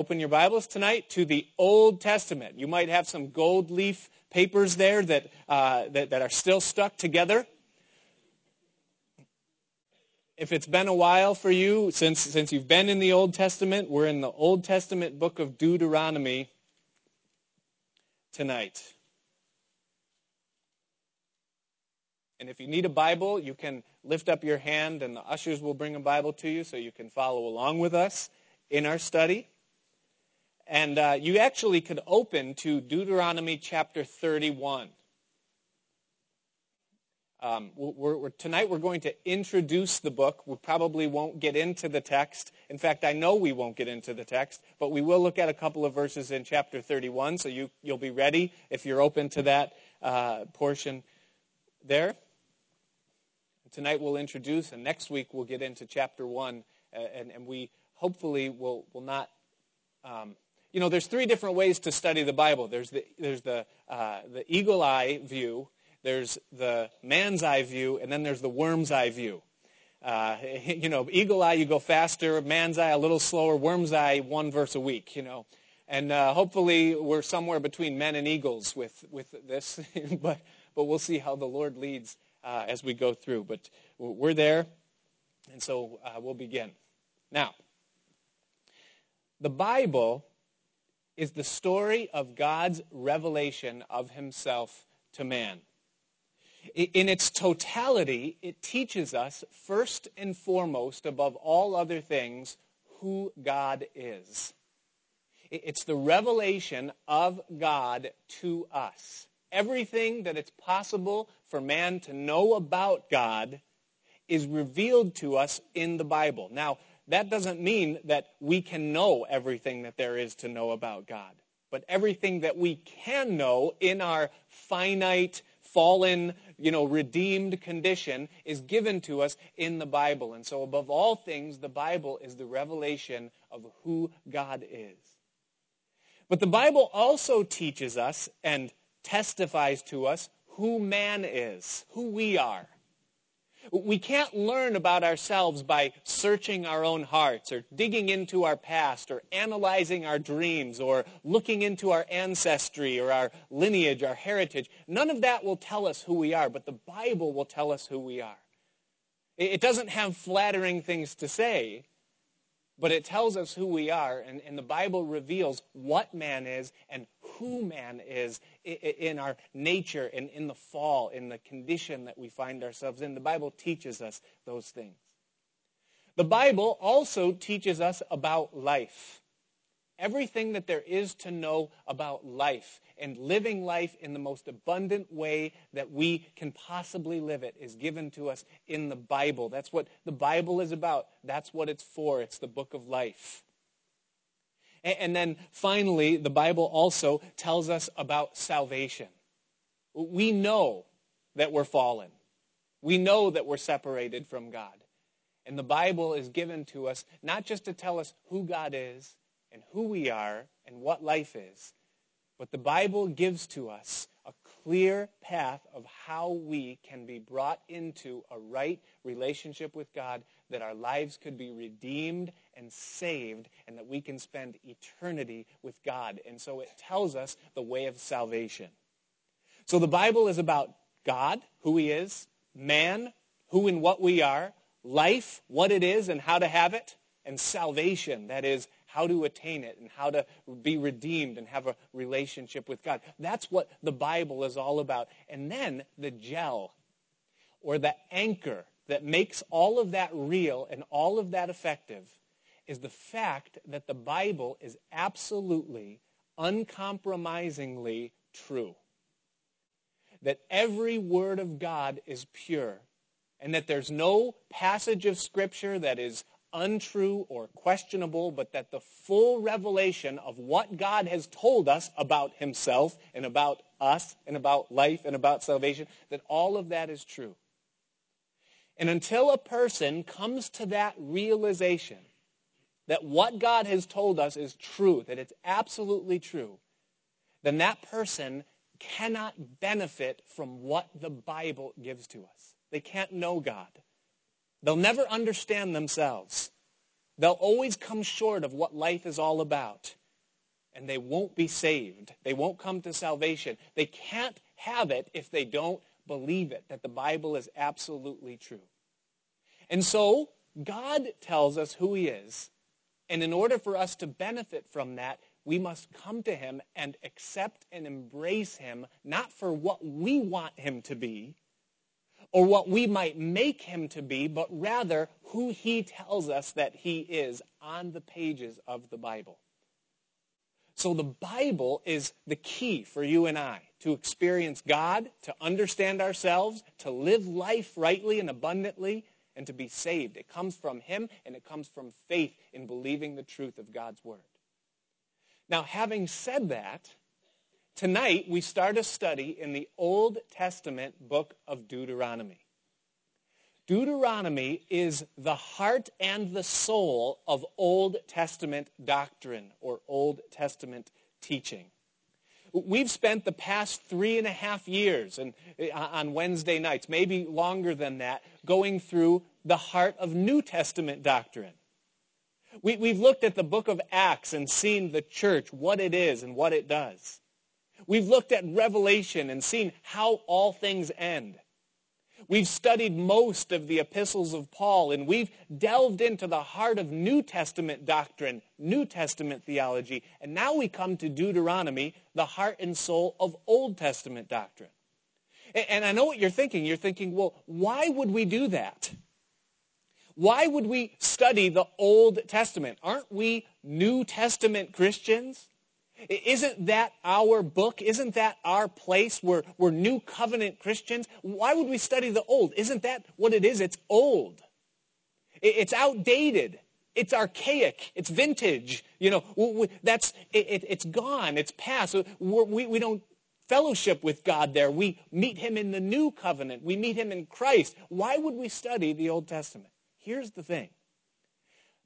Open your Bibles tonight to the Old Testament. You might have some gold leaf papers there that, uh, that, that are still stuck together. If it's been a while for you, since, since you've been in the Old Testament, we're in the Old Testament book of Deuteronomy tonight. And if you need a Bible, you can lift up your hand and the ushers will bring a Bible to you so you can follow along with us in our study. And uh, you actually could open to Deuteronomy chapter 31. Um, we're, we're, tonight we're going to introduce the book. We probably won't get into the text. In fact, I know we won't get into the text, but we will look at a couple of verses in chapter 31, so you, you'll be ready if you're open to that uh, portion there. Tonight we'll introduce, and next week we'll get into chapter 1, uh, and, and we hopefully will, will not um, you know, there's three different ways to study the Bible. There's the, there's the, uh, the eagle eye view, there's the man's eye view, and then there's the worm's eye view. Uh, you know, eagle eye, you go faster, man's eye, a little slower, worm's eye, one verse a week, you know. And uh, hopefully we're somewhere between men and eagles with, with this, but, but we'll see how the Lord leads uh, as we go through. But we're there, and so uh, we'll begin. Now, the Bible is the story of God's revelation of himself to man. In its totality, it teaches us, first and foremost, above all other things, who God is. It's the revelation of God to us. Everything that it's possible for man to know about God is revealed to us in the Bible. Now, that doesn't mean that we can know everything that there is to know about God. But everything that we can know in our finite, fallen, you know, redeemed condition is given to us in the Bible. And so above all things, the Bible is the revelation of who God is. But the Bible also teaches us and testifies to us who man is, who we are. We can't learn about ourselves by searching our own hearts or digging into our past or analyzing our dreams or looking into our ancestry or our lineage, our heritage. None of that will tell us who we are, but the Bible will tell us who we are. It doesn't have flattering things to say, but it tells us who we are, and, and, the Bible reveals what man is and who man is in our nature and in the fall, in the condition that we find ourselves in. The Bible teaches us those things. The Bible also teaches us about life. Everything that there is to know about life and living life in the most abundant way that we can possibly live it is given to us in the Bible. That's what the Bible is about. That's what it's for. It's the book of life. And then finally, the Bible also tells us about salvation. We know that we're fallen. We know that we're separated from God. And the Bible is given to us not just to tell us who God is and who we are and what life is, but the Bible gives to us a clear path of how we can be brought into a right relationship with God, that our lives could be redeemed and saved, and that we can spend eternity with God. And so it tells us the way of salvation. So the Bible is about God, who he is, man, who and what we are, life, what it is and how to have it, and salvation, that is, how to attain it and how to be redeemed and have a relationship with God. That's what the Bible is all about. And then the gel or the anchor that makes all of that real and all of that effective is the fact that the Bible is absolutely, uncompromisingly true. That every word of God is pure and that there's no passage of Scripture that is untrue or questionable, but that the full revelation of what God has told us about himself and about us and about life and about salvation, that all of that is true. And until a person comes to that realization that what God has told us is true, that it's absolutely true, then that person cannot benefit from what the Bible gives to us. They can't know God. They'll never understand themselves. They'll always come short of what life is all about. And they won't be saved. They won't come to salvation. They can't have it if they don't believe it, that the Bible is absolutely true. And so, God tells us who he is. And in order for us to benefit from that, we must come to him and accept and embrace him, not for what we want him to be or what we might make him to be, but rather who he tells us that he is on the pages of the Bible. So the Bible is the key for you and I to experience God, to understand ourselves, to live life rightly and abundantly, and to be saved. It comes from him and it comes from faith in believing the truth of God's word. Now, having said that, tonight we start a study in the Old Testament book of Deuteronomy. Deuteronomy is the heart and the soul of Old Testament doctrine or Old Testament teaching. We've spent the past three and a half years and, uh, on Wednesday nights, maybe longer than that, going through the heart of New Testament doctrine. We, we've looked at the book of Acts and seen the church, what it is and what it does. We've looked at Revelation and seen how all things end. We've studied most of the epistles of Paul, and we've delved into the heart of New Testament doctrine, New Testament theology, and now we come to Deuteronomy, the heart and soul of Old Testament doctrine. And I know what you're thinking. You're thinking, well, why would we do that? Why would we study the Old Testament? Aren't we New Testament Christians? Isn't that our book? Isn't that our place? We're, we're new covenant Christians. Why would we study the old? Isn't that what it is? It's old. It's outdated. It's archaic. It's vintage. You know, that's, it, it's gone. It's past. we we, don't fellowship with God there. We meet him in the new covenant. We meet him in Christ. Why would we study the Old Testament? Here's the thing.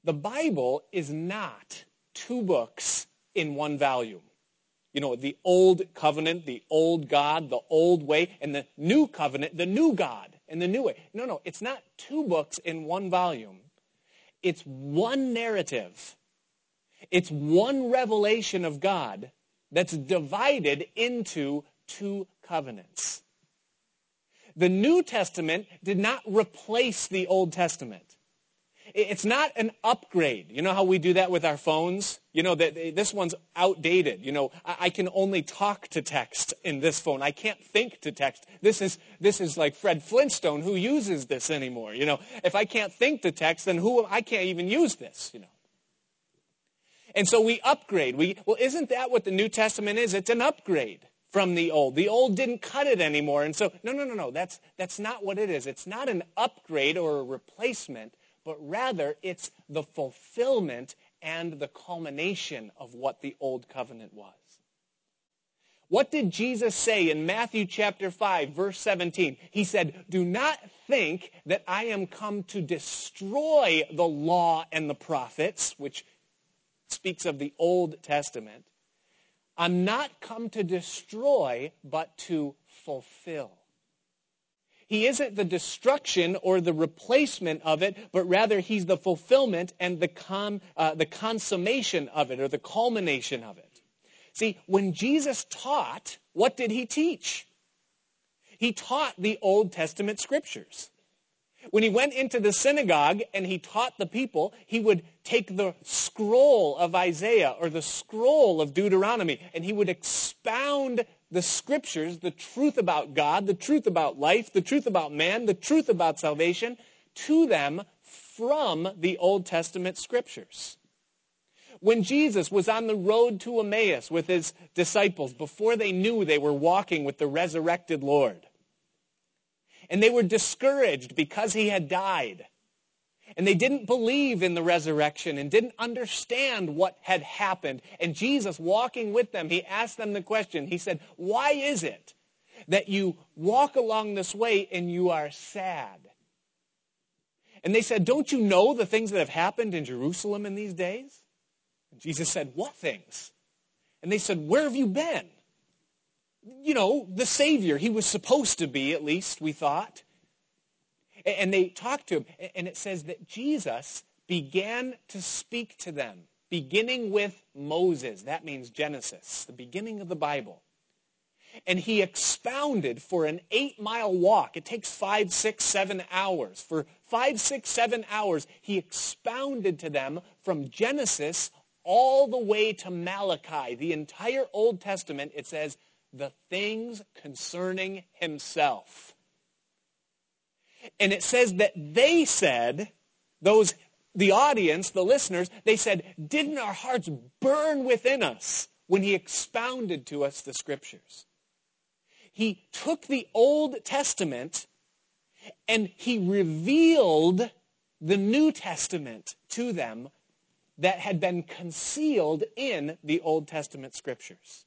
The Bible is not two books in one volume. You know, the old covenant, the old God, the old way, and the new covenant, the new God, and the new way. No, no, it's not two books in one volume. It's one narrative. It's one revelation of God that's divided into two covenants. The New Testament did not replace the Old Testament. It's not an upgrade. You know how we do that with our phones? You know, that this one's outdated. You know, I can only talk to text in this phone. I can't think to text. This is, this is like Fred Flintstone. Who uses this anymore? You know, if I can't think to text, then who, I can't even use this, you know. And so we upgrade. We, well, isn't that what the New Testament is? It's an upgrade from the old. The old didn't cut it anymore. And so, no, no, no, no. That's, that's not what it is. It's not an upgrade or a replacement but rather it's the fulfillment and the culmination of what the old covenant was. What did Jesus say in Matthew chapter 5 verse 17? He said, "Do not think that I am come to destroy the law and the prophets," which speaks of the Old Testament. I'm not come to destroy, but to fulfill. He isn't the destruction or the replacement of it, but rather he's the fulfillment and the, con, uh, the consummation of it or the culmination of it. See, when Jesus taught, what did he teach? He taught the Old Testament scriptures. When he went into the synagogue and he taught the people, he would take the scroll of Isaiah or the scroll of Deuteronomy and he would expound the scriptures, the truth about God, the truth about life, the truth about man, the truth about salvation to them from the Old Testament scriptures. When Jesus was on the road to Emmaus with his disciples before they knew they were walking with the resurrected Lord, and they were discouraged because he had died, and they didn't believe in the resurrection and didn't understand what had happened. And Jesus, walking with them, he asked them the question. He said, Why is it that you walk along this way and you are sad? And they said, Don't you know the things that have happened in Jerusalem in these days? And Jesus said, What things? And they said, Where have you been? You know, the Savior. He was supposed to be, at least, we thought. And they talked to him, and it says that Jesus began to speak to them, beginning with Moses. That means Genesis, the beginning of the Bible. And he expounded for an eight mile walk. It takes five, six, seven hours. For five, six, seven hours, he expounded to them from Genesis all the way to Malachi, the entire Old Testament. It says, the things concerning himself. And it says that they said, those, the audience, the listeners, they said, didn't our hearts burn within us when he expounded to us the scriptures? He took the Old Testament and he revealed the New Testament to them that had been concealed in the Old Testament scriptures.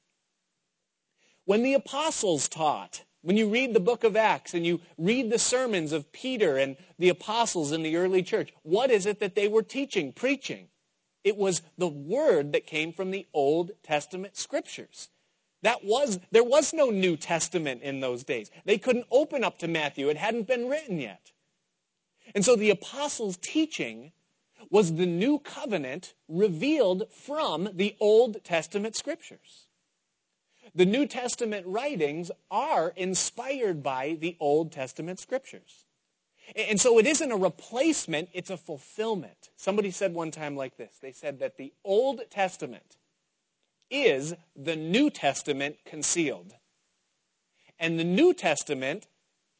When the apostles taught, when you read the book of Acts and you read the sermons of Peter and the apostles in the early church, what is it that they were teaching, preaching? It was the word that came from the Old Testament scriptures. That was, there was no New Testament in those days. They couldn't open up to Matthew. It hadn't been written yet. And so the apostles' teaching was the new covenant revealed from the Old Testament scriptures. The New Testament writings are inspired by the Old Testament scriptures. And so it isn't a replacement, it's a fulfillment. Somebody said one time like this they said that the Old Testament is the New Testament concealed. And the New Testament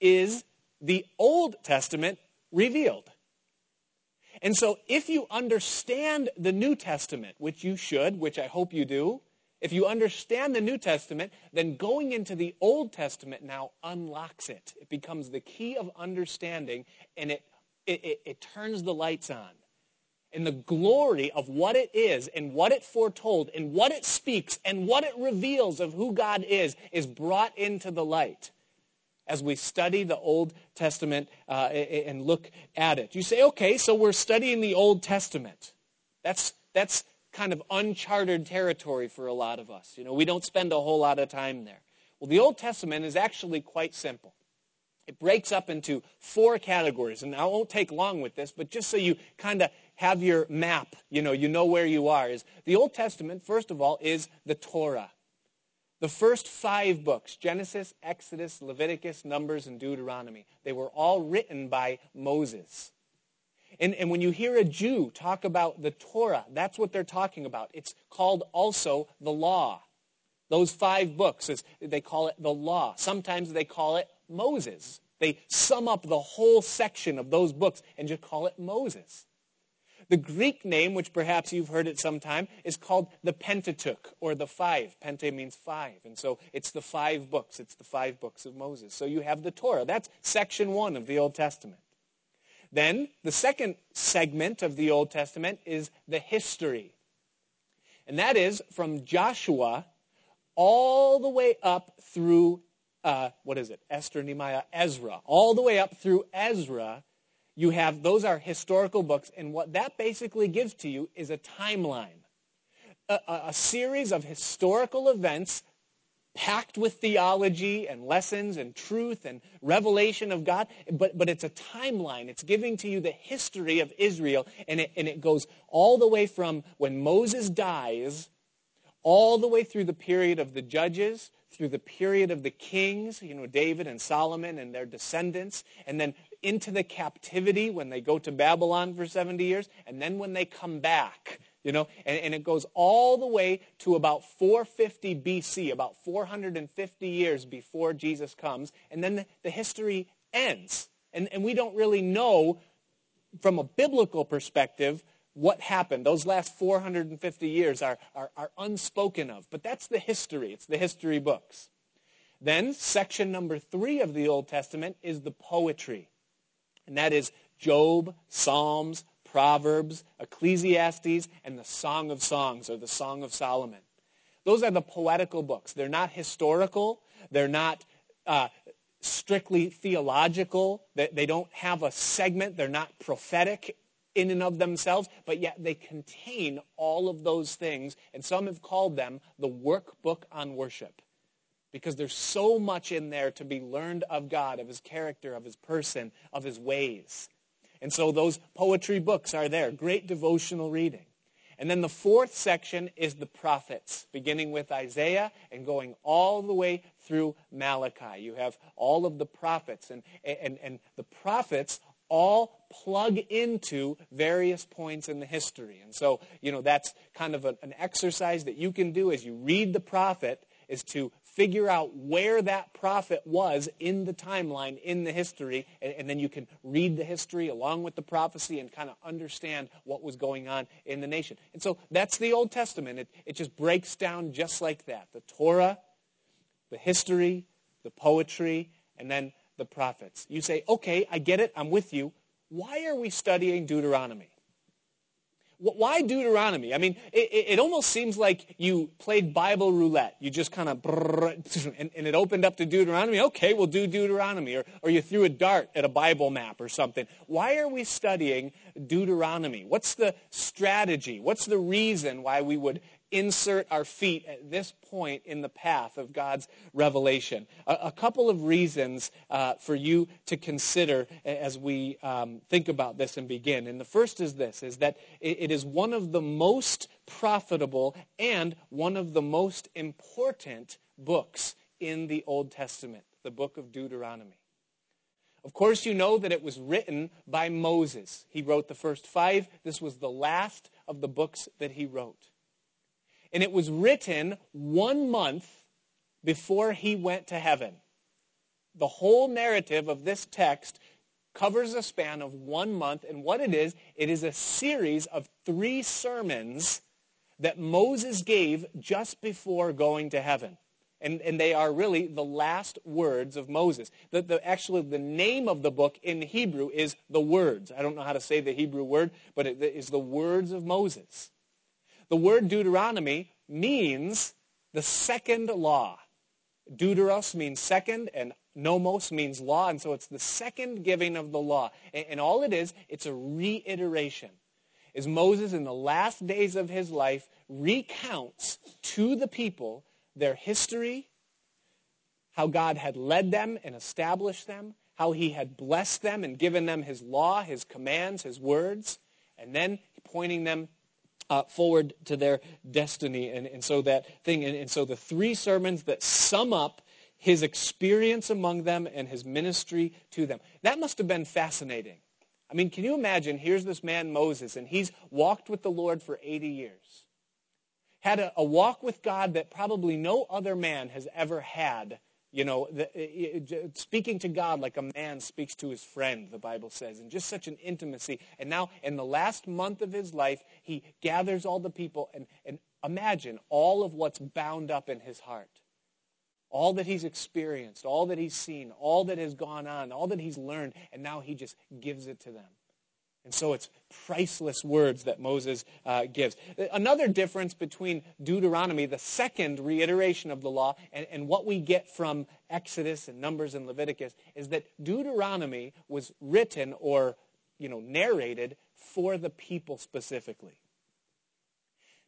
is the Old Testament revealed. And so if you understand the New Testament, which you should, which I hope you do, if you understand the New Testament, then going into the Old Testament now unlocks it. It becomes the key of understanding and it, it, it, it turns the lights on. And the glory of what it is and what it foretold and what it speaks and what it reveals of who God is is brought into the light as we study the Old Testament uh, and look at it. You say, okay, so we're studying the Old Testament. That's, that's kind of uncharted territory for a lot of us. You know, we don't spend a whole lot of time there. Well, the Old Testament is actually quite simple. It breaks up into four categories, and I won't take long with this, but just so you kind of have your map, you know, you know where you are, is the Old Testament, first of all, is the Torah. The first five books, Genesis, Exodus, Leviticus, Numbers, and Deuteronomy, they were all written by Moses. And, and when you hear a Jew talk about the Torah, that's what they're talking about. It's called also the law. Those five books, they call it the law. Sometimes they call it Moses. They sum up the whole section of those books and just call it Moses. The Greek name, which perhaps you've heard it sometime, is called the Pentateuch, or the five. Pente means five. And so it's the five books. It's the five books of Moses. So you have the Torah. That's section one of the Old Testament. Then the second segment of the Old Testament is the history. And that is from Joshua all the way up through, uh, what is it? Esther, Nehemiah, Ezra. All the way up through Ezra, you have, those are historical books. And what that basically gives to you is a timeline. A, a, a series of historical events packed with theology and lessons and truth and revelation of God, but, but it's a timeline. It's giving to you the history of Israel, and it, and it goes all the way from when Moses dies, all the way through the period of the judges, through the period of the kings, you know, David and Solomon and their descendants, and then into the captivity when they go to Babylon for 70 years, and then when they come back you know, and, and, it goes all the way to about 450 BC, about 450 years before Jesus comes, and then the, the history ends. And, and we don't really know from a biblical perspective what happened. Those last 450 years are, are, are unspoken of, but that's the history. It's the history books. Then, section number three of the Old Testament is the poetry. And that is Job, Psalms, Proverbs, Ecclesiastes, and the Song of Songs, or the Song of Solomon. Those are the poetical books. They're not historical. They're not uh, strictly theological. They, they don't have a segment. They're not prophetic in and of themselves, but yet they contain all of those things. And some have called them the workbook on worship because there's so much in there to be learned of God, of his character, of his person, of his ways. And so those poetry books are there. Great devotional reading. And then the fourth section is the prophets, beginning with Isaiah and going all the way through Malachi. You have all of the prophets, and, and, and the prophets all plug into various points in the history. And so, you know, that's kind of a, an exercise that you can do as you read the prophet is to figure out where that prophet was in the timeline, in the history, and, and, then you can read the history along with the prophecy and kind of understand what was going on in the nation. And so that's the Old Testament. It, it just breaks down just like that. The Torah, the history, the poetry, and then the prophets. You say, okay, I get it, I'm with you. Why are we studying Deuteronomy? Why Deuteronomy? I mean, it, it, almost seems like you played Bible roulette. You just kind of, and, and, it opened up to Deuteronomy. Okay, we'll do Deuteronomy. Or, or you threw a dart at a Bible map or something. Why are we studying Deuteronomy? What's the strategy? What's the reason why we would insert our feet at this point in the path of God's revelation. A, a couple of reasons uh, for you to consider as we um, think about this and begin. And the first is this, is that it, it is one of the most profitable and one of the most important books in the Old Testament, the book of Deuteronomy. Of course, you know that it was written by Moses. He wrote the first five. This was the last of the books that he wrote. And it was written one month before he went to heaven. The whole narrative of this text covers a span of one month. And what it is, it is a series of three sermons that Moses gave just before going to heaven. And, and they are really the last words of Moses. The, the, actually, the name of the book in Hebrew is the words. I don't know how to say the Hebrew word, but it is the words of Moses. The word Deuteronomy means the second law. Deuteros means second, and nomos means law, and so it's the second giving of the law. And, all it is, it's a reiteration. Is Moses in the last days of his life recounts to the people their history, how God had led them and established them, how he had blessed them and given them his law, his commands, his words, and then pointing them uh, forward to their destiny. And, and so that thing, and, and so the three sermons that sum up his experience among them and his ministry to them. That must have been fascinating. I mean, can you imagine? Here's this man, Moses, and he's walked with the Lord for 80 years. Had a, a walk with God that probably no other man has ever had you know, the, speaking to God like a man speaks to his friend, the Bible says, and just such an intimacy. And now, in the last month of his life, he gathers all the people and, and imagine all of what's bound up in his heart. All that he's experienced, all that he's seen, all that has gone on, all that he's learned, and now he just gives it to them. And so it's priceless words that Moses uh, gives. Another difference between Deuteronomy, the second reiteration of the law, and, and what we get from Exodus and Numbers and Leviticus is that Deuteronomy was written or you know, narrated for the people specifically.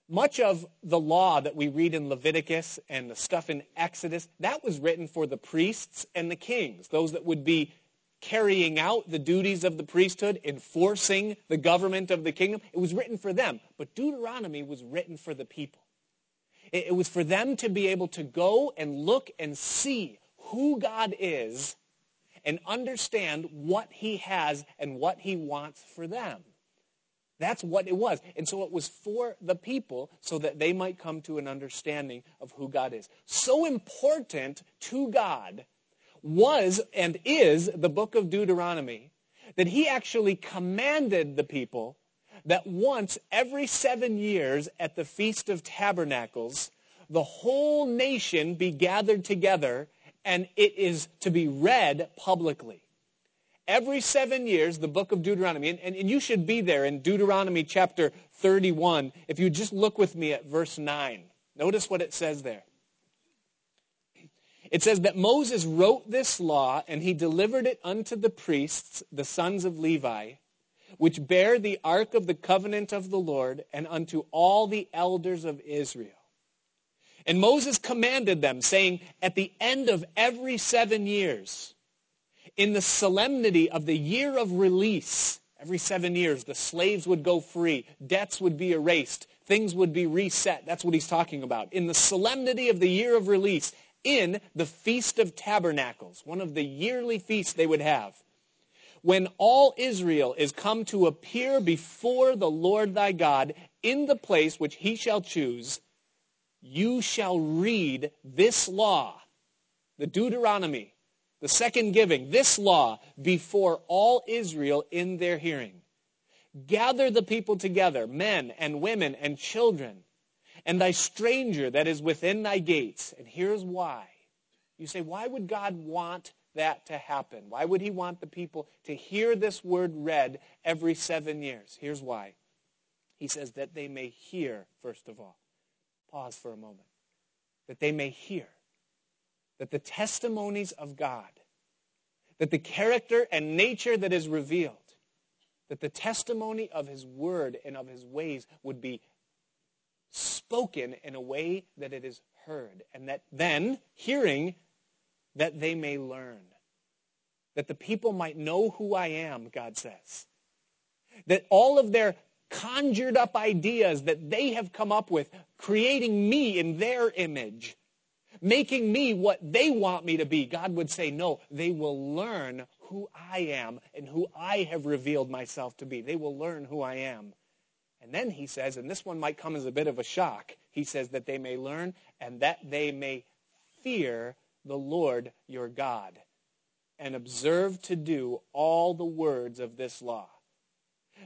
Much of the law that we read in Leviticus and the stuff in Exodus, that was written for the priests and the kings, those that would be carrying out the duties of the priesthood, enforcing the government of the kingdom. It was written for them. But Deuteronomy was written for the people. It was for them to be able to go and look and see who God is and understand what he has and what he wants for them. That's what it was. And so it was for the people so that they might come to an understanding of who God is. So important to God was and is the book of Deuteronomy, that he actually commanded the people that once every seven years at the Feast of Tabernacles, the whole nation be gathered together and it is to be read publicly. Every seven years, the book of Deuteronomy, and, and, and you should be there in Deuteronomy chapter 31. If you just look with me at verse 9, notice what it says there. It says that Moses wrote this law and he delivered it unto the priests, the sons of Levi, which bear the ark of the covenant of the Lord, and unto all the elders of Israel. And Moses commanded them, saying, At the end of every seven years, in the solemnity of the year of release, Every seven years, the slaves would go free, debts would be erased, things would be reset. That's what he's talking about. In the solemnity of the year of release, in the Feast of Tabernacles, one of the yearly feasts they would have, when all Israel is come to appear before the Lord thy God in the place which he shall choose, you shall read this law, the Deuteronomy, the second giving, this law before all Israel in their hearing. Gather the people together, men and women and children, and thy stranger that is within thy gates. And here's why. You say, why would God want that to happen? Why would he want the people to hear this word read every seven years? Here's why. He says that they may hear, first of all. Pause for a moment. That they may hear that the testimonies of God, that the character and nature that is revealed, that the testimony of his word and of his ways would be spoken in a way that it is heard, and that then, hearing, that they may learn. That the people might know who I am, God says. That all of their conjured up ideas that they have come up with, creating me in their image, making me what they want me to be, God would say, no, they will learn who I am and who I have revealed myself to be. They will learn who I am. And then he says, and this one might come as a bit of a shock, he says that they may learn and that they may fear the Lord your God and observe to do all the words of this law.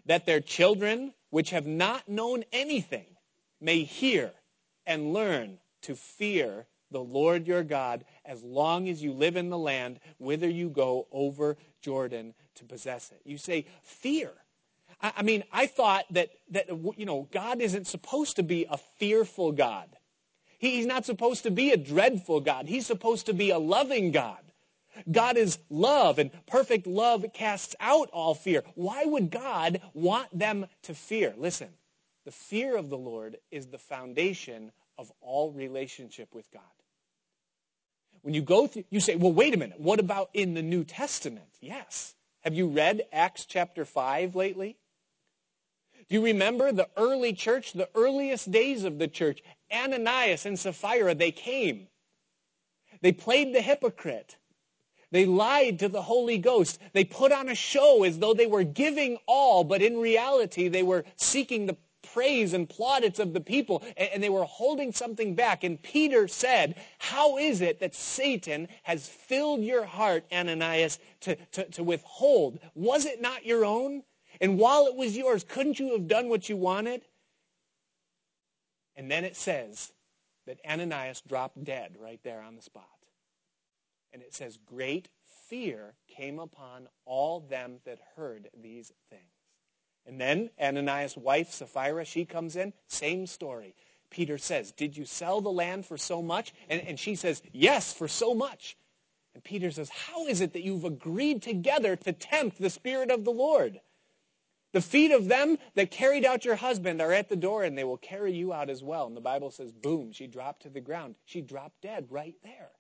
That their children, which have not known anything, may hear and learn to fear the Lord your God as long as you live in the land whither you go over Jordan to possess it. You say, fear. I, mean, I thought that, that, you know, God isn't supposed to be a fearful God. He's not supposed to be a dreadful God. He's supposed to be a loving God. God is love, and perfect love casts out all fear. Why would God want them to fear? Listen, the fear of the Lord is the foundation of all relationship with God. When you go through, you say, well, wait a minute. What about in the New Testament? Yes. Have you read Acts chapter 5 lately? Do you remember the early church, the earliest days of the church? Ananias and Sapphira, they came. They played the hypocrite. They lied to the Holy Ghost. They put on a show as though they were giving all, but in reality, they were seeking the praise and plaudits of the people, and they were holding something back. And Peter said, How is it that Satan has filled your heart, Ananias, to, to, to withhold? Was it not your own? And while it was yours, couldn't you have done what you wanted? And then it says that Ananias dropped dead right there on the spot. And it says, Great fear came upon all them that heard these things. And then Ananias' wife, Sapphira, she comes in, same story. Peter says, Did you sell the land for so much? And, and she says, Yes, for so much. And Peter says, How is it that you've agreed together to tempt the Spirit of the Lord? The feet of them that carried out your husband are at the door, and they will carry you out as well. And the Bible says, boom, she dropped to the ground. She dropped dead right there.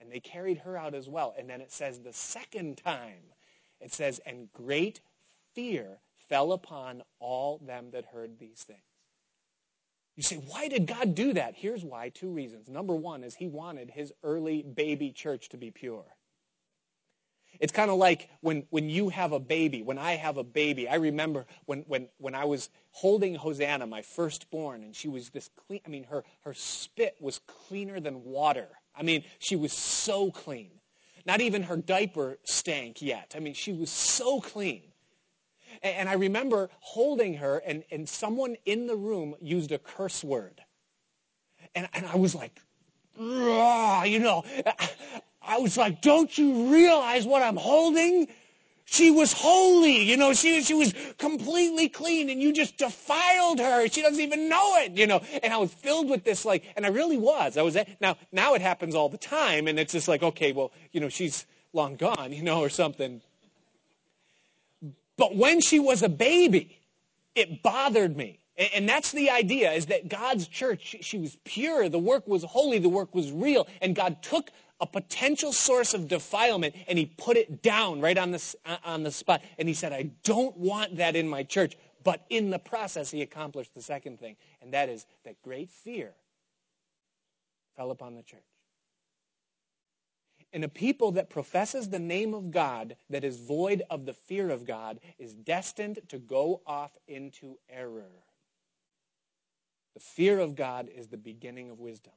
And they carried her out as well. And then it says the second time, it says, and great fear fell upon all them that heard these things. You say, why did God do that? Here's why two reasons. Number one is he wanted his early baby church to be pure. It's kind of like when, when you have a baby, when I have a baby. I remember when, when, when I was holding Hosanna, my firstborn, and she was this clean. I mean, her, her spit was cleaner than water. I mean, she was so clean. Not even her diaper stank yet. I mean, she was so clean. And, and I remember holding her, and, and someone in the room used a curse word. And, and I was like, you know, I was like, don't you realize what I'm holding? She was holy, you know, she, she was completely clean and you just defiled her. She doesn't even know it, you know. And I was filled with this like, and I really was. I was, now, now it happens all the time and it's just like, okay, well, you know, she's long gone, you know, or something. But when she was a baby, it bothered me. And that's the idea, is that God's church, she was pure, the work was holy, the work was real, and God took a potential source of defilement and he put it down right on the, uh, on the spot. And he said, I don't want that in my church. But in the process, he accomplished the second thing, and that is that great fear fell upon the church. And a people that professes the name of God that is void of the fear of God is destined to go off into error. The fear of God is the beginning of wisdom,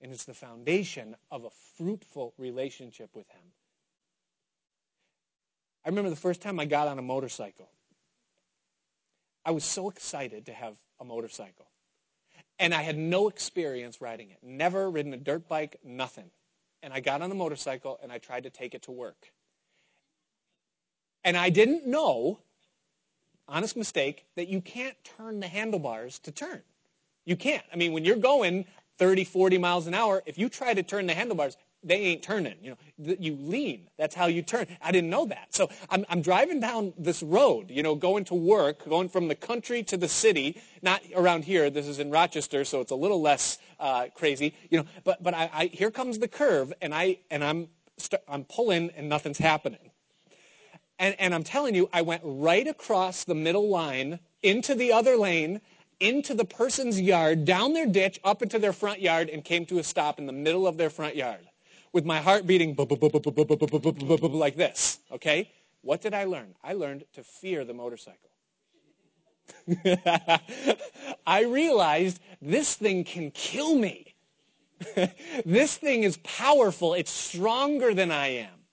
and it's the foundation of a fruitful relationship with Him. I remember the first time I got on a motorcycle. I was so excited to have a motorcycle. And I had no experience riding it. Never ridden a dirt bike, nothing and I got on a motorcycle and I tried to take it to work. And I didn't know, honest mistake, that you can't turn the handlebars to turn. You can't. I mean, when you're going 30, 40 miles an hour, if you try to turn the handlebars, they ain't turning. You know, you lean. That's how you turn. I didn't know that. So I'm, I'm driving down this road, you know, going to work, going from the country to the city. Not around here. This is in Rochester, so it's a little less uh, crazy, you know. But but I, I here comes the curve, and I and I'm I'm pulling, and nothing's happening. And and I'm telling you, I went right across the middle line into the other lane into the person's yard, down their ditch, up into their front yard, and came to a stop in the middle of their front yard with my heart beating like this, okay? What did I learn? I learned to fear the motorcycle. I realized this thing can kill me. this thing is powerful. It's stronger than I am.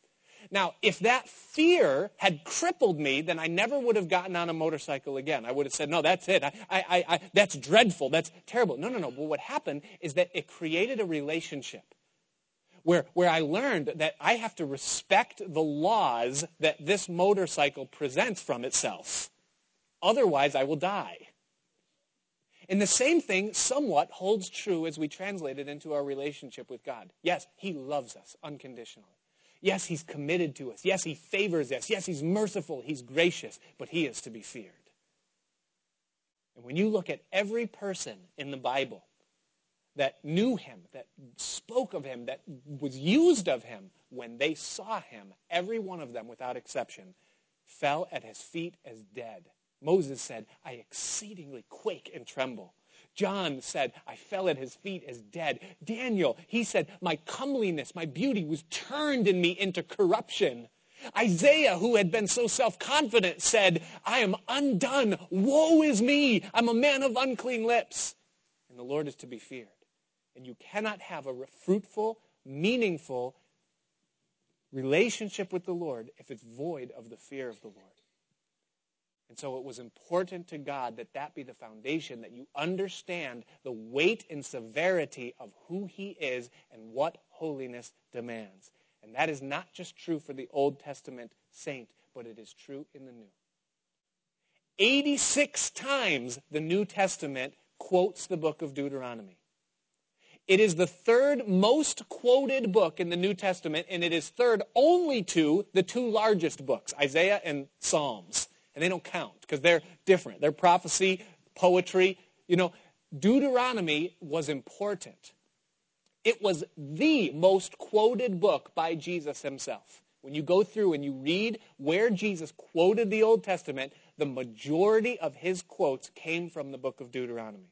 Now, if that fear had crippled me, then I never would have gotten on a motorcycle again. I would have said, no, that's it. I, I, I, that's dreadful. That's terrible. No, no, no. But what happened is that it created a relationship where, where I learned that I have to respect the laws that this motorcycle presents from itself. Otherwise, I will die. And the same thing somewhat holds true as we translate it into our relationship with God. Yes, He loves us unconditionally. Yes, He's committed to us. Yes, He favors us. Yes, He's merciful. He's gracious. But He is to be feared. And when you look at every person in the Bible that knew him, that spoke of him, that was used of him, when they saw him, every one of them without exception, fell at his feet as dead. Moses said, I exceedingly quake and tremble. John said, I fell at his feet as dead. Daniel, he said, my comeliness, my beauty was turned in me into corruption. Isaiah, who had been so self-confident, said, I am undone. Woe is me. I'm a man of unclean lips. And the Lord is to be feared. And you cannot have a fruitful, meaningful relationship with the Lord if it's void of the fear of the Lord. And so it was important to God that that be the foundation, that you understand the weight and severity of who He is and what holiness demands. And that is not just true for the Old Testament saint, but it is true in the New. 86 times the New Testament quotes the book of Deuteronomy. It is the third most quoted book in the New Testament, and it is third only to the two largest books, Isaiah and Psalms. And they don't count because they're different. They're prophecy, poetry. You know, Deuteronomy was important. It was the most quoted book by Jesus himself. When you go through and you read where Jesus quoted the Old Testament, the majority of his quotes came from the book of Deuteronomy.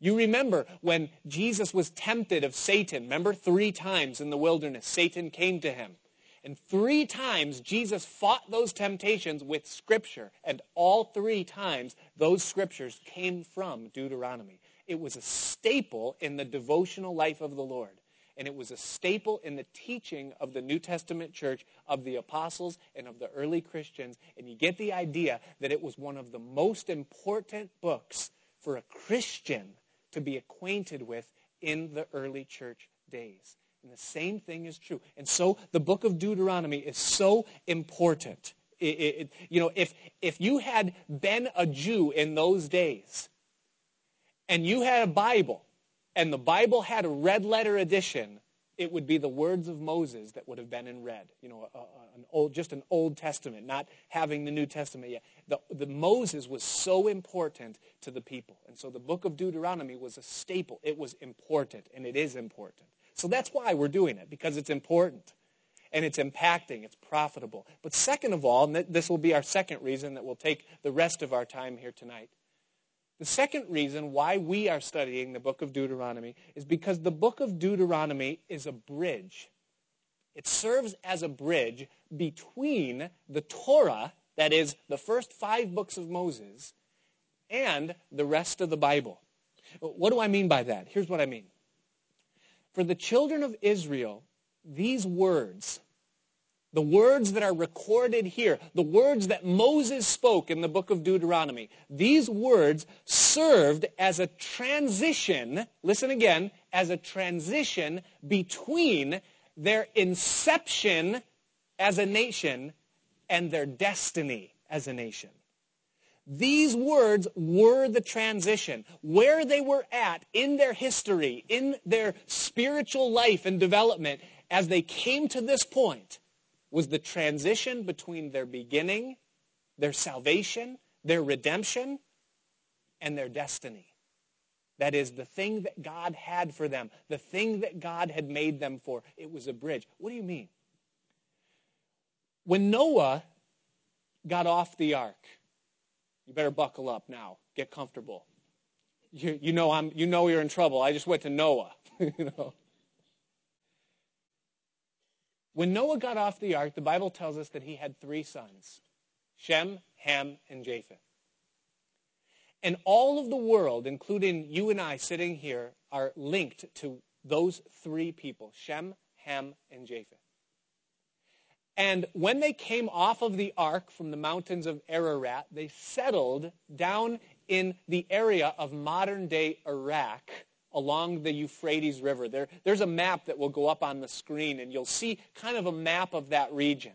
You remember when Jesus was tempted of Satan. Remember three times in the wilderness, Satan came to him. And three times Jesus fought those temptations with scripture. And all three times those scriptures came from Deuteronomy. It was a staple in the devotional life of the Lord. And it was a staple in the teaching of the New Testament church, of the apostles, and of the early Christians. And you get the idea that it was one of the most important books for a Christian to be acquainted with in the early church days. And the same thing is true. And so the book of Deuteronomy is so important. It, it, you know, if, if you had been a Jew in those days and you had a Bible and the Bible had a red letter edition, it would be the words of Moses that would have been in red. You know, a, a, an old, just an Old Testament, not having the New Testament yet. The, the Moses was so important to the people. And so the book of Deuteronomy was a staple. It was important, and it is important. So that's why we're doing it, because it's important and it's impacting, it's profitable. But second of all, and this will be our second reason that we'll take the rest of our time here tonight. The second reason why we are studying the book of Deuteronomy is because the book of Deuteronomy is a bridge. It serves as a bridge between the Torah, that is, the first five books of Moses, and the rest of the Bible. What do I mean by that? Here's what I mean. For the children of Israel, these words, the words that are recorded here, the words that Moses spoke in the book of Deuteronomy, these words served as a transition, listen again, as a transition between their inception as a nation and their destiny as a nation. These words were the transition. Where they were at in their history, in their spiritual life and development, as they came to this point, was the transition between their beginning, their salvation, their redemption, and their destiny. That is, the thing that God had for them, the thing that God had made them for. It was a bridge. What do you mean? When Noah got off the ark, you better buckle up now. Get comfortable. You, you, know, I'm, you know you're in trouble. I just went to Noah. you know. When Noah got off the ark, the Bible tells us that he had three sons Shem, Ham, and Japheth. And all of the world, including you and I sitting here, are linked to those three people Shem, Ham, and Japheth. And when they came off of the ark from the mountains of Ararat, they settled down in the area of modern day Iraq along the Euphrates River. There, there's a map that will go up on the screen, and you'll see kind of a map of that region.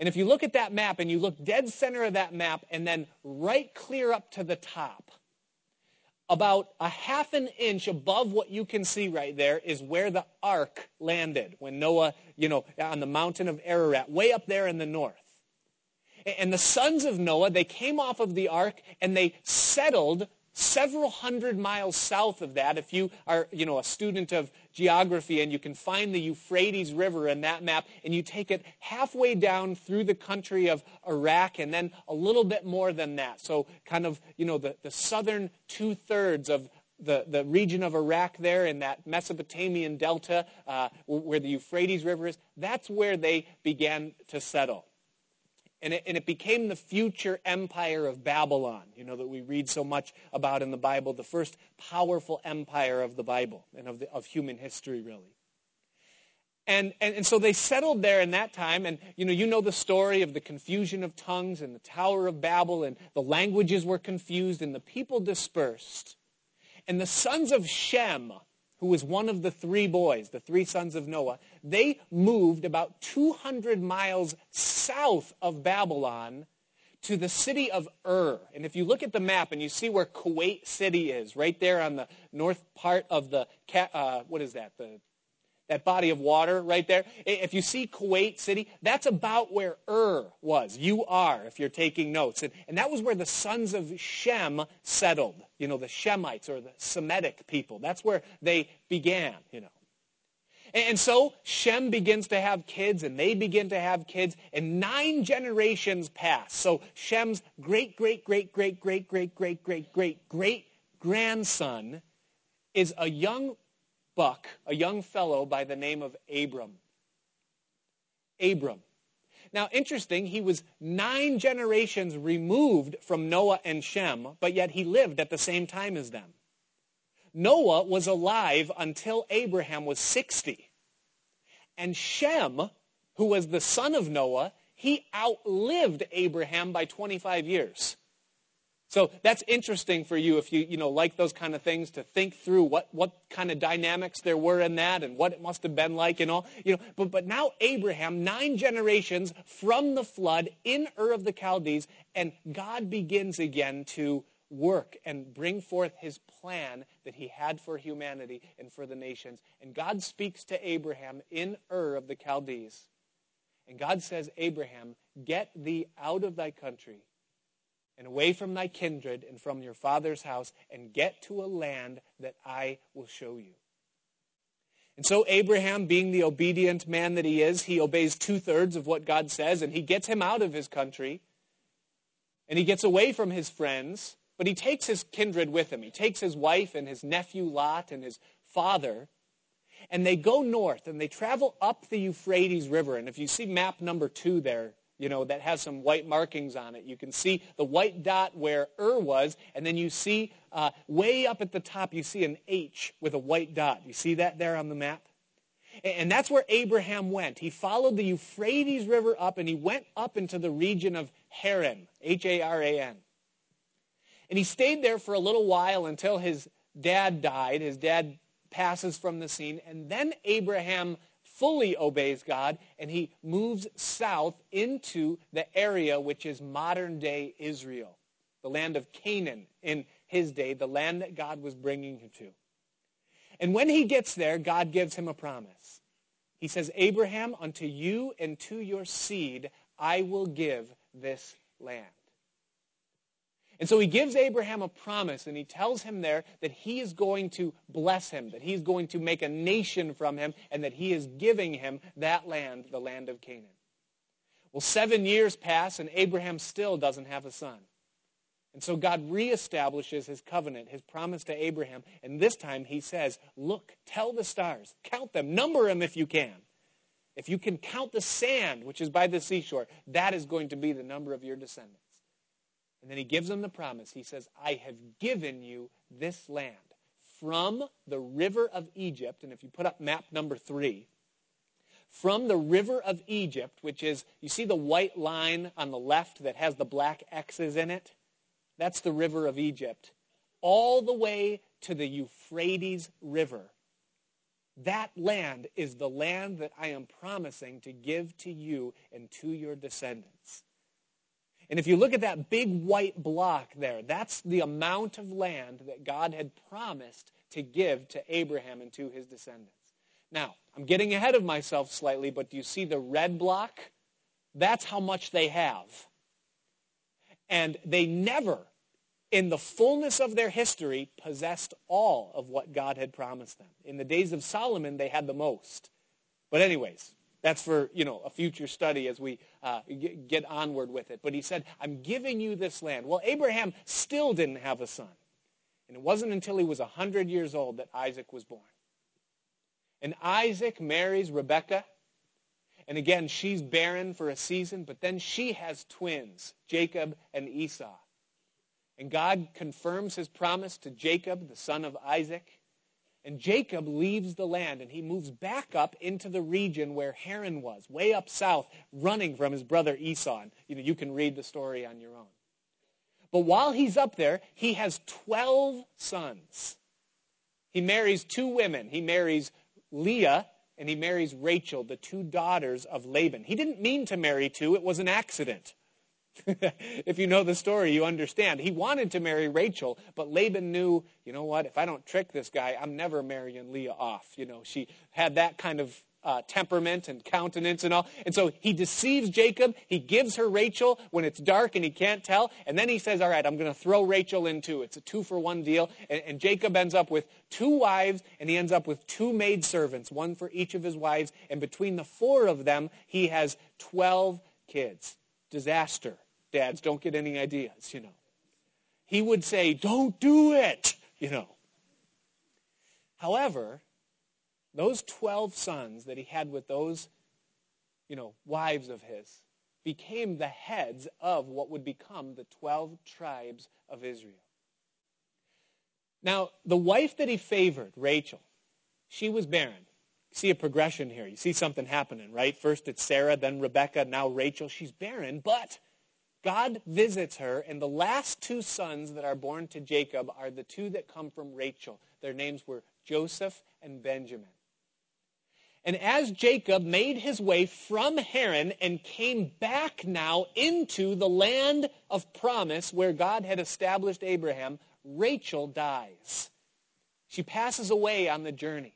And if you look at that map and you look dead center of that map and then right clear up to the top, about a half an inch above what you can see right there is where the ark landed when Noah, you know, on the mountain of Ararat, way up there in the north. And the sons of Noah, they came off of the ark and they settled several hundred miles south of that. If you are, you know, a student of geography and you can find the Euphrates River in that map and you take it halfway down through the country of Iraq and then a little bit more than that. So kind of, you know, the, the southern two thirds of the, the region of Iraq there in that Mesopotamian delta uh, where the Euphrates River is, that's where they began to settle. And it, and it, became the future empire of Babylon, you know, that we read so much about in the Bible, the first powerful empire of the Bible and of, the, of human history, really. And, and, and so they settled there in that time, and you know, you know the story of the confusion of tongues and the Tower of Babel, and the languages were confused, and the people dispersed. And the sons of Shem, who was one of the three boys, the three sons of Noah, they moved about 200 miles south of Babylon to the city of Ur. And if you look at the map and you see where Kuwait City is, right there on the north part of the, uh, what is that, the that body of water right there. If you see Kuwait City, that's about where Ur was. You are, if you're taking notes. And, and that was where the sons of Shem settled. You know, the Shemites or the Semitic people. That's where they began, you know. And so Shem begins to have kids, and they begin to have kids, and nine generations pass. So Shem's great, great, great, great, great, great, great, great, great, great grandson is a young buck, a young fellow by the name of Abram. Abram. Now, interesting, he was nine generations removed from Noah and Shem, but yet he lived at the same time as them. Noah was alive until Abraham was 60. And Shem, who was the son of Noah, he outlived Abraham by 25 years. So that's interesting for you if you, you know, like those kind of things to think through what, what kind of dynamics there were in that and what it must have been like and all. You know, but, but now Abraham, nine generations from the flood in Ur of the Chaldees, and God begins again to work and bring forth his plan that he had for humanity and for the nations. And God speaks to Abraham in Ur of the Chaldees. And God says, Abraham, get thee out of thy country and away from thy kindred and from your father's house and get to a land that I will show you. And so Abraham, being the obedient man that he is, he obeys two thirds of what God says, and he gets him out of his country, and he gets away from his friends, but he takes his kindred with him. He takes his wife and his nephew Lot and his father, and they go north, and they travel up the Euphrates River. And if you see map number two there, you know, that has some white markings on it. You can see the white dot where Ur was, and then you see uh, way up at the top, you see an H with a white dot. You see that there on the map? And that's where Abraham went. He followed the Euphrates River up, and he went up into the region of Haran, H-A-R-A-N. And he stayed there for a little while until his dad died. His dad passes from the scene, and then Abraham fully obeys God, and he moves south into the area which is modern day Israel, the land of Canaan in his day, the land that God was bringing him to. And when he gets there, God gives him a promise. He says, Abraham, unto you and to your seed I will give this land. And so he gives Abraham a promise, and he tells him there that he is going to bless him, that he's going to make a nation from him, and that he is giving him that land, the land of Canaan. Well, seven years pass, and Abraham still doesn't have a son. And so God reestablishes his covenant, his promise to Abraham, and this time he says, Look, tell the stars, count them, number them if you can. If you can count the sand, which is by the seashore, that is going to be the number of your descendants. And then he gives them the promise. He says, I have given you this land from the river of Egypt. And if you put up map number three, from the river of Egypt, which is, you see the white line on the left that has the black X's in it? That's the river of Egypt. All the way to the Euphrates River. That land is the land that I am promising to give to you and to your descendants. And if you look at that big white block there, that's the amount of land that God had promised to give to Abraham and to his descendants. Now, I'm getting ahead of myself slightly, but do you see the red block? That's how much they have. And they never, in the fullness of their history, possessed all of what God had promised them. In the days of Solomon, they had the most. But anyways, that's for, you know, a future study as we uh, get onward with it. But he said, I'm giving you this land. Well, Abraham still didn't have a son. And it wasn't until he was 100 years old that Isaac was born. And Isaac marries Rebekah. And again, she's barren for a season, but then she has twins, Jacob and Esau. And God confirms his promise to Jacob, the son of Isaac. And Jacob leaves the land and he moves back up into the region where Haran was, way up south, running from his brother Esau. You know, you can read the story on your own. But while he's up there, he has 12 sons. He marries two women. He marries Leah and he marries Rachel, the two daughters of Laban. He didn't mean to marry two, it was an accident. if you know the story, you understand. He wanted to marry Rachel, but Laban knew, you know what, if I don't trick this guy, I'm never marrying Leah off. You know, she had that kind of uh, temperament and countenance and all. And so he deceives Jacob. He gives her Rachel when it's dark and he can't tell. And then he says, all right, I'm going to throw Rachel in too. It's a two for one deal. And, and Jacob ends up with two wives and he ends up with two maid servants, one for each of his wives. And between the four of them, he has 12 kids. Disaster dads don't get any ideas, you know. He would say, don't do it, you know. However, those 12 sons that he had with those, you know, wives of his became the heads of what would become the 12 tribes of Israel. Now, the wife that he favored, Rachel, she was barren. see a progression here. You see something happening, right? First it's Sarah, then Rebecca, now Rachel. She's barren, but God visits her, and the last two sons that are born to Jacob are the two that come from Rachel. Their names were Joseph and Benjamin. And as Jacob made his way from Haran and came back now into the land of promise where God had established Abraham, Rachel dies. She passes away on the journey.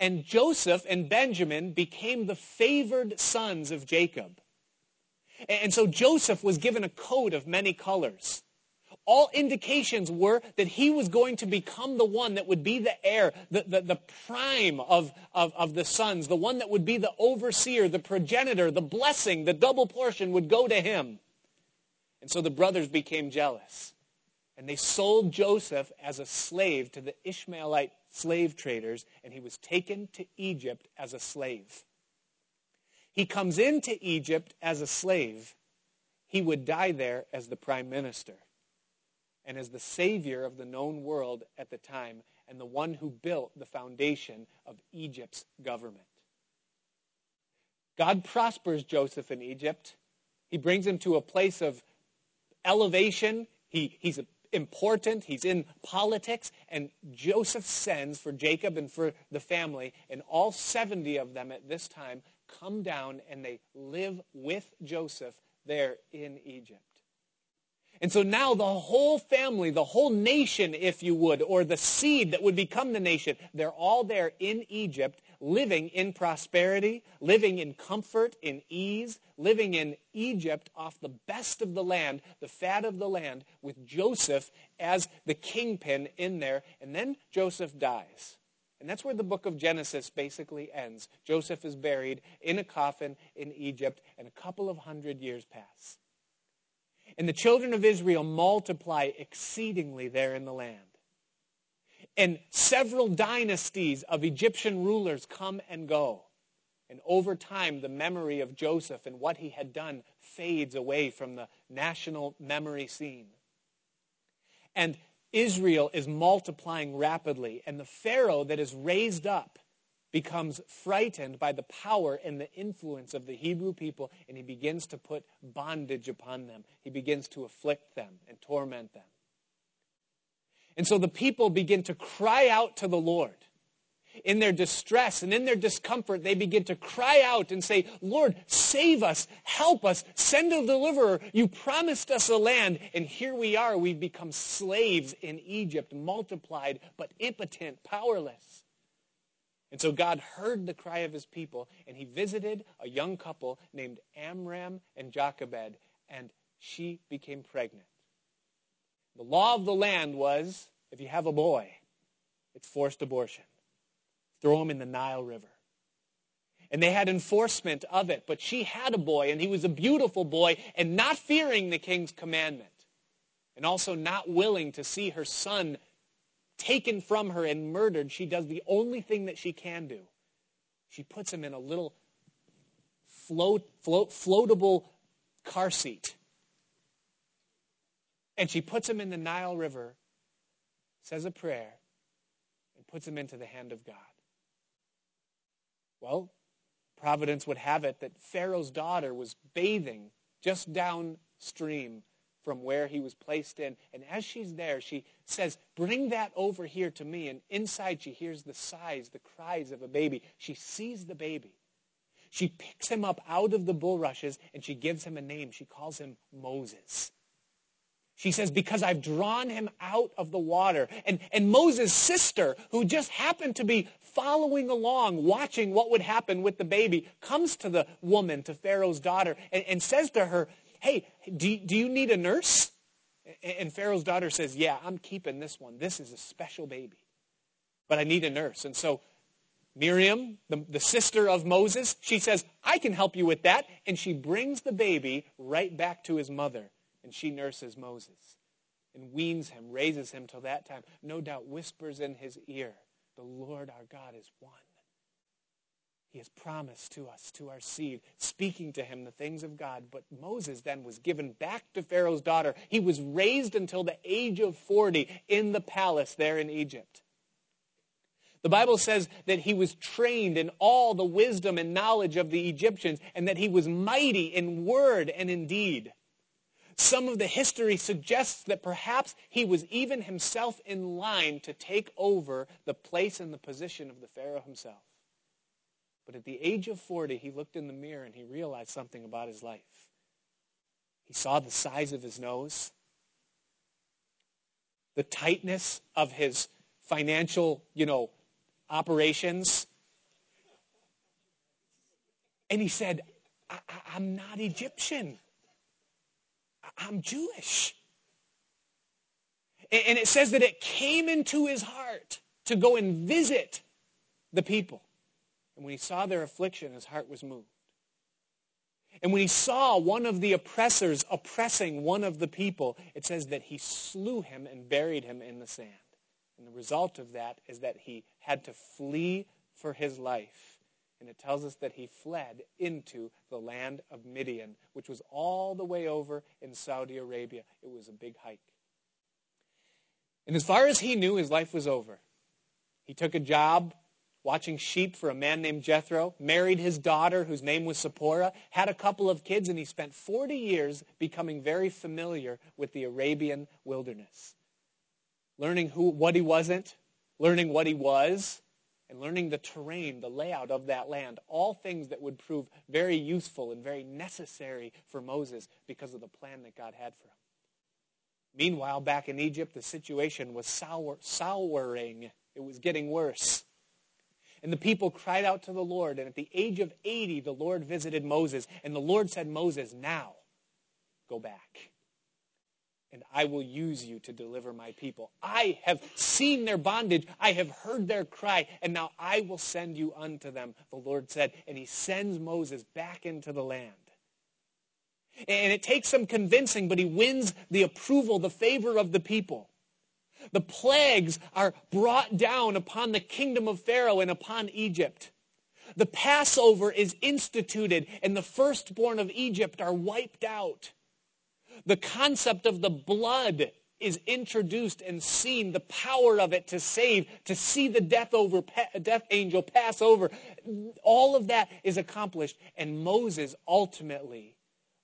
And Joseph and Benjamin became the favored sons of Jacob. And so Joseph was given a coat of many colors. all indications were that he was going to become the one that would be the heir, the, the, the prime of, of, of the sons, the one that would be the overseer, the progenitor, the blessing, the double portion would go to him. And so the brothers became jealous. And they sold Joseph as a slave to the Ishmaelite slave traders, and he was taken to Egypt as a slave. He comes into Egypt as a slave. He would die there as the prime minister and as the savior of the known world at the time and the one who built the foundation of Egypt's government. God prospers Joseph in Egypt. He brings him to a place of elevation. He, he's important. He's in politics. And Joseph sends for Jacob and for the family, and all 70 of them at this time come down and they live with Joseph there in Egypt. And so now the whole family, the whole nation, if you would, or the seed that would become the nation, they're all there in Egypt, living in prosperity, living in comfort, in ease, living in Egypt off the best of the land, the fat of the land, with Joseph as the kingpin in there. And then Joseph dies. And that's where the book of Genesis basically ends. Joseph is buried in a coffin in Egypt, and a couple of hundred years pass. And the children of Israel multiply exceedingly there in the land. And several dynasties of Egyptian rulers come and go. And over time, the memory of Joseph and what he had done fades away from the national memory scene. And Israel is multiplying rapidly, and the Pharaoh that is raised up becomes frightened by the power and the influence of the Hebrew people, and he begins to put bondage upon them. He begins to afflict them and torment them. And so the people begin to cry out to the Lord. In their distress and in their discomfort, they begin to cry out and say, Lord, save us, help us, send a deliverer. You promised us a land, and here we are. We've become slaves in Egypt, multiplied, but impotent, powerless. And so God heard the cry of his people, and he visited a young couple named Amram and Jochebed, and she became pregnant. The law of the land was if you have a boy, it's forced abortion. Throw him in the Nile River. And they had enforcement of it, but she had a boy, and he was a beautiful boy, and not fearing the king's commandment, and also not willing to see her son taken from her and murdered, she does the only thing that she can do. She puts him in a little float, float, floatable car seat. And she puts him in the Nile River, says a prayer, and puts him into the hand of God. Well, Providence would have it that Pharaoh's daughter was bathing just downstream from where he was placed in. And as she's there, she says, Bring that over here to me. And inside, she hears the sighs, the cries of a baby. She sees the baby. She picks him up out of the bulrushes and she gives him a name. She calls him Moses. She says, Because I've drawn him out of the water. And, and Moses' sister, who just happened to be following along, watching what would happen with the baby, comes to the woman, to Pharaoh's daughter, and, and says to her, hey, do, do you need a nurse? And Pharaoh's daughter says, yeah, I'm keeping this one. This is a special baby. But I need a nurse. And so Miriam, the, the sister of Moses, she says, I can help you with that. And she brings the baby right back to his mother. And she nurses Moses and weans him, raises him till that time. No doubt whispers in his ear, the Lord our God is one. He has promised to us, to our seed, speaking to him the things of God. But Moses then was given back to Pharaoh's daughter. He was raised until the age of 40 in the palace there in Egypt. The Bible says that he was trained in all the wisdom and knowledge of the Egyptians and that he was mighty in word and in deed. Some of the history suggests that perhaps he was even himself in line to take over the place and the position of the Pharaoh himself. But at the age of 40, he looked in the mirror and he realized something about his life. He saw the size of his nose, the tightness of his financial, you know, operations. And he said, I- am not Egyptian. I'm Jewish. And it says that it came into his heart to go and visit the people. And when he saw their affliction, his heart was moved. And when he saw one of the oppressors oppressing one of the people, it says that he slew him and buried him in the sand. And the result of that is that he had to flee for his life. And it tells us that he fled into the land of Midian, which was all the way over in Saudi Arabia. It was a big hike. And as far as he knew, his life was over. He took a job watching sheep for a man named Jethro, married his daughter, whose name was Zipporah, had a couple of kids, and he spent 40 years becoming very familiar with the Arabian wilderness. Learning who, what he wasn't, learning what he was, and learning the terrain, the layout of that land, all things that would prove very useful and very necessary for Moses because of the plan that God had for him. Meanwhile, back in Egypt, the situation was sour, souring. It was getting worse. And the people cried out to the Lord. And at the age of 80, the Lord visited Moses. And the Lord said, Moses, now go back. And I will use you to deliver my people. I have seen their bondage. I have heard their cry. And now I will send you unto them, the Lord said. And he sends Moses back into the land. And it takes some convincing, but he wins the approval, the favor of the people. The plagues are brought down upon the kingdom of Pharaoh and upon Egypt. The Passover is instituted, and the firstborn of Egypt are wiped out. The concept of the blood is introduced and seen, the power of it to save, to see the death, over, death angel pass over. All of that is accomplished, and Moses ultimately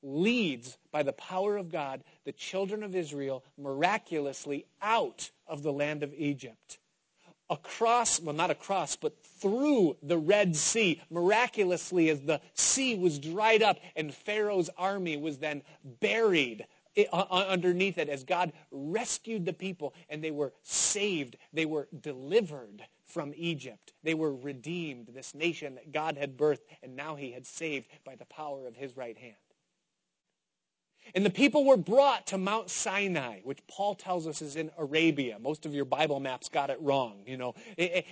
leads by the power of God the children of Israel miraculously out of the land of Egypt. Across, well, not across, but through the Red Sea, miraculously as the sea was dried up and Pharaoh's army was then buried underneath it as God rescued the people and they were saved. They were delivered from Egypt. They were redeemed, this nation that God had birthed and now he had saved by the power of his right hand. And the people were brought to Mount Sinai, which Paul tells us is in Arabia. Most of your Bible maps got it wrong, you know.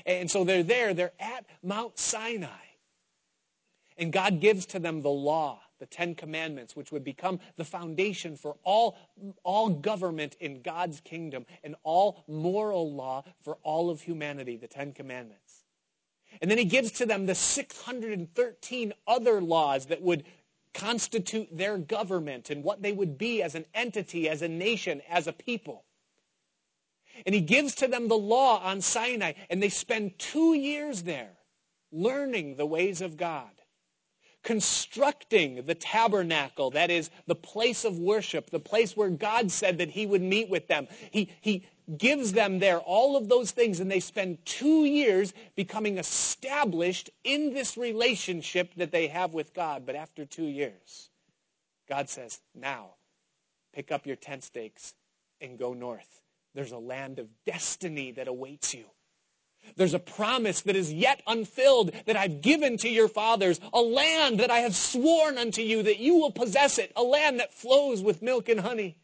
And so they're there, they're at Mount Sinai. And God gives to them the law, the Ten Commandments, which would become the foundation for all, all government in God's kingdom and all moral law for all of humanity, the Ten Commandments. And then he gives to them the 613 other laws that would constitute their government and what they would be as an entity, as a nation, as a people. And he gives to them the law on Sinai, and they spend two years there learning the ways of God, constructing the tabernacle, that is, the place of worship, the place where God said that he would meet with them. He, he gives them there all of those things, and they spend two years becoming established in this relationship that they have with God. But after two years, God says, Now, pick up your tent stakes and go north. There's a land of destiny that awaits you. There's a promise that is yet unfilled that I've given to your fathers, a land that I have sworn unto you that you will possess it, a land that flows with milk and honey.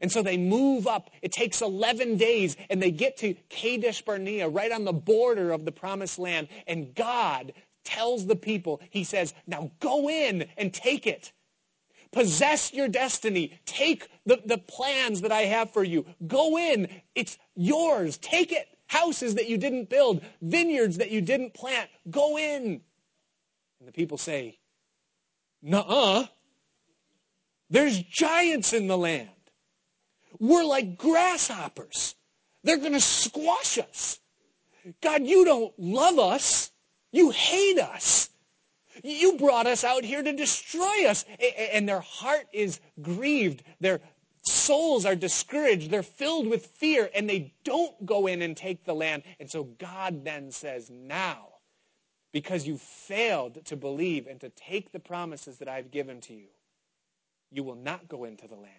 And so they move up. It takes 11 days and they get to Kadesh Barnea, right on the border of the promised land. And God tells the people, he says, now go in and take it. Possess your destiny. Take the, the plans that I have for you. Go in. It's yours. Take it. Houses that you didn't build, vineyards that you didn't plant. Go in. And the people say, Nuh-uh. There's giants in the land. We're like grasshoppers. They're going to squash us. God, you don't love us. You hate us. You brought us out here to destroy us. And their heart is grieved. Their souls are discouraged. They're filled with fear and they don't go in and take the land. And so God then says, now, because you failed to believe and to take the promises that I've given to you, you will not go into the land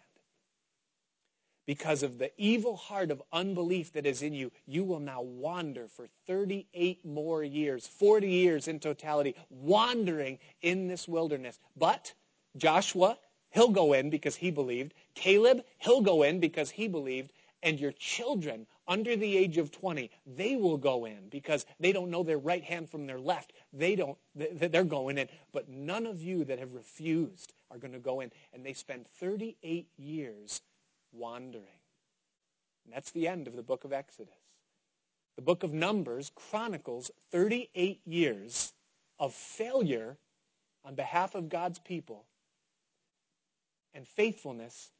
because of the evil heart of unbelief that is in you, you will now wander for 38 more years, 40 years in totality, wandering in this wilderness. But Joshua, he'll go in because he believed. Caleb, he'll go in because he believed. and your children under the age of 20, they will go in because they don't know their right hand from their left. They don't, they're going in. But none of you that have refused are going to go in. And they spend 38 years wandering. And that's the end of the book of Exodus. The book of Numbers chronicles 38 years of failure on behalf of God's people and faithfulness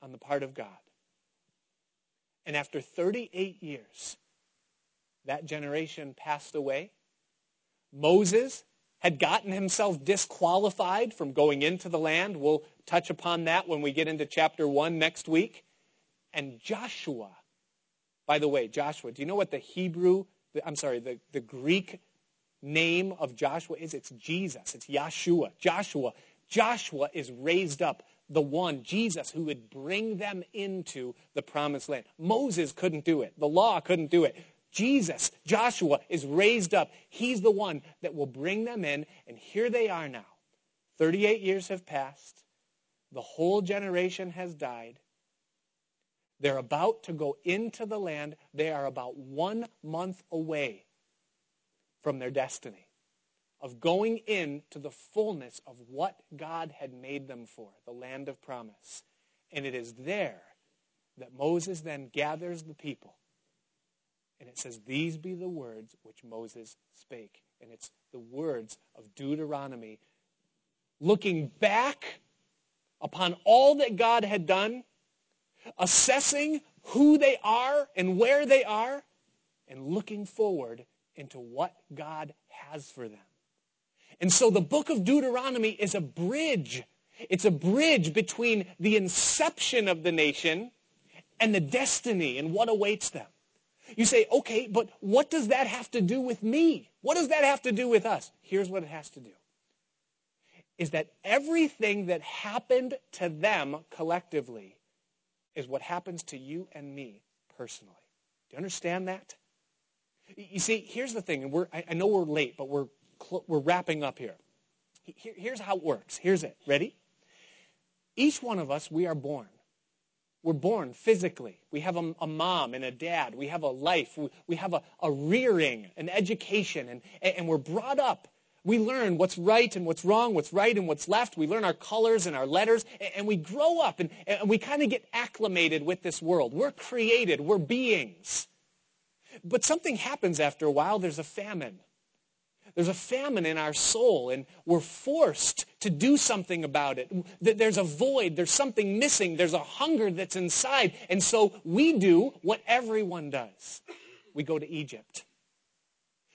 on the part of God. And after 38 years, that generation passed away. Moses had gotten himself disqualified from going into the land. We'll touch upon that when we get into chapter 1 next week. And Joshua, by the way, Joshua, do you know what the Hebrew, I'm sorry, the, the Greek name of Joshua is? It's Jesus. It's Yeshua. Joshua. Joshua is raised up the one, Jesus, who would bring them into the promised land. Moses couldn't do it. The law couldn't do it. Jesus, Joshua, is raised up. He's the one that will bring them in. And here they are now. 38 years have passed. The whole generation has died. They're about to go into the land. They are about one month away from their destiny of going into the fullness of what God had made them for, the land of promise. And it is there that Moses then gathers the people. And it says, These be the words which Moses spake. And it's the words of Deuteronomy. Looking back upon all that God had done, assessing who they are and where they are, and looking forward into what God has for them. And so the book of Deuteronomy is a bridge. It's a bridge between the inception of the nation and the destiny and what awaits them. You say, okay, but what does that have to do with me? What does that have to do with us? Here's what it has to do. Is that everything that happened to them collectively is what happens to you and me personally. Do you understand that? You see, here's the thing, and we're, I know we're late, but we're we're wrapping up here. Here's how it works. Here's it. Ready? Each one of us, we are born. We're born physically. We have a, a, mom and a dad. We have a life. We, we have a, a, rearing, an education, and, and we're brought up. We learn what's right and what's wrong, what's right and what's left. We learn our colors and our letters, and we grow up and, and we kind of get acclimated with this world. We're created, we're beings. But something happens after a while. There's a famine. There's a famine in our soul, and we're forced to do something about it. There's a void, there's something missing, there's a hunger that's inside. And so we do what everyone does we go to Egypt.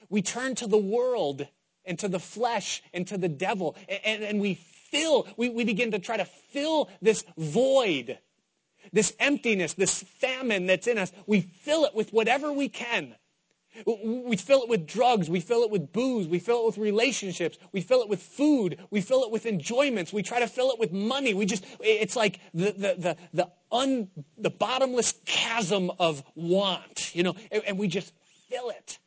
We turn to the world and to the flesh and to the devil, and, and we fill, we, we begin to try to fill this void, this emptiness, this famine that's in us. We fill it with whatever we can we fill it with drugs. We fill it with booze. We fill it with relationships. We fill it with food. We fill it with enjoyments. We try to fill it with money. We just, it's like the, the, the, the, un, the bottomless chasm of want, you know, and, and we just fill it.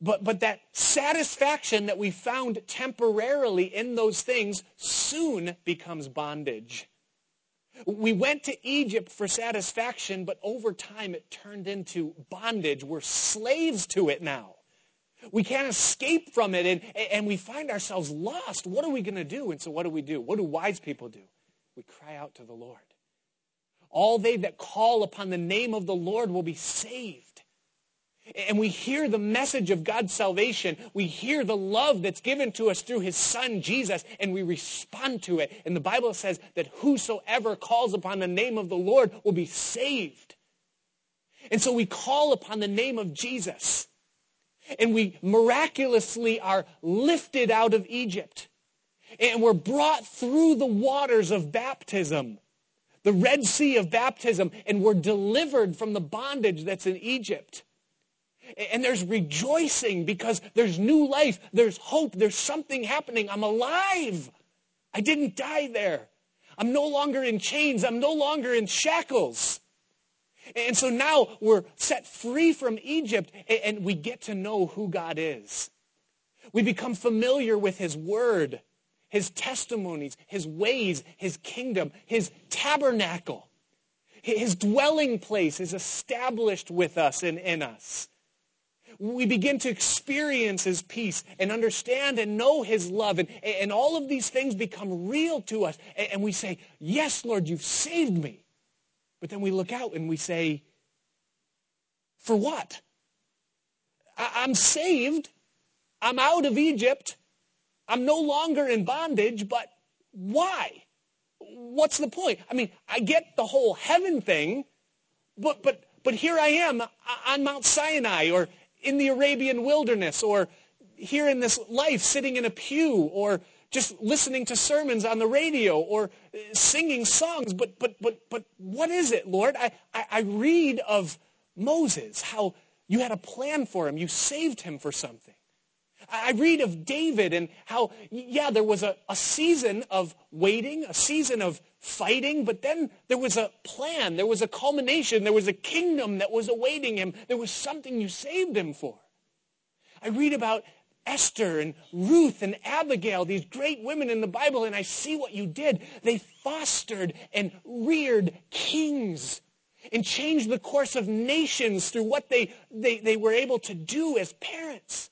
But, but that satisfaction that we found temporarily in those things soon becomes bondage. We went to Egypt for satisfaction, but over time it turned into bondage. We're slaves to it now. We can't escape from it, and, and we find ourselves lost. What are we going to do? And so, what do we do? What do wise people do? We cry out to the Lord. All they that call upon the name of the Lord will be saved and we hear the message of God's salvation. We hear the love that's given to us through his son, Jesus, and we respond to it. And the Bible says that whosoever calls upon the name of the Lord will be saved. And so we call upon the name of Jesus. And we miraculously are lifted out of Egypt. And we're brought through the waters of baptism, the Red Sea of baptism, and we're delivered from the bondage that's in Egypt. And there's rejoicing because there's new life, there's hope, there's something happening. I'm alive. I didn't die there. I'm no longer in chains, I'm no longer in shackles. And so now we're set free from Egypt and we get to know who God is. We become familiar with His Word, His testimonies, His ways, His kingdom, His tabernacle. His dwelling place is established with us and in us. We begin to experience His peace and understand and know His love. And, and all of these things become real to us. And we say, Yes, Lord, you've saved me. But then we look out and we say, For what? I'm saved. I'm out of Egypt. I'm no longer in bondage, but why? What's the point? I mean, I get the whole heaven thing, but, but, but here I am on Mount Sinai or in the Arabian wilderness or here in this life sitting in a pew or just listening to sermons on the radio or singing songs. But, but, but, but what is it, Lord? I, I, I read of Moses, how you had a plan for him. You saved him for something. I read of David and how, yeah, there was a, a season of waiting, a season of fighting, but then there was a plan, there was a culmination, there was a kingdom that was awaiting him. There was something you saved him for. I read about Esther and Ruth and Abigail, these great women in the Bible, and I see what you did. They fostered and reared kings and changed the course of nations through what they, they, they were able to do as parents.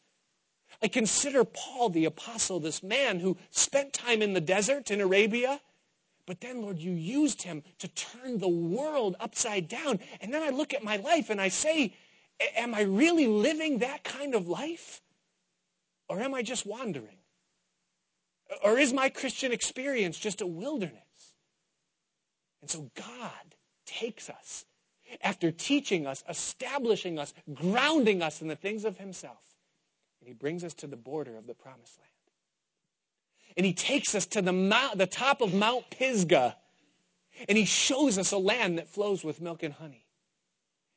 I consider Paul the apostle, this man who spent time in the desert in Arabia, but then, Lord, you used him to turn the world upside down. And then I look at my life and I say, Am I really living that kind of life? Or am I just wandering? Or is my Christian experience just a wilderness? And so God takes us after teaching us, establishing us, grounding us in the things of Himself and he brings us to the border of the promised land. And he takes us to the, mount, the top of Mount Pisgah. And he shows us a land that flows with milk and honey.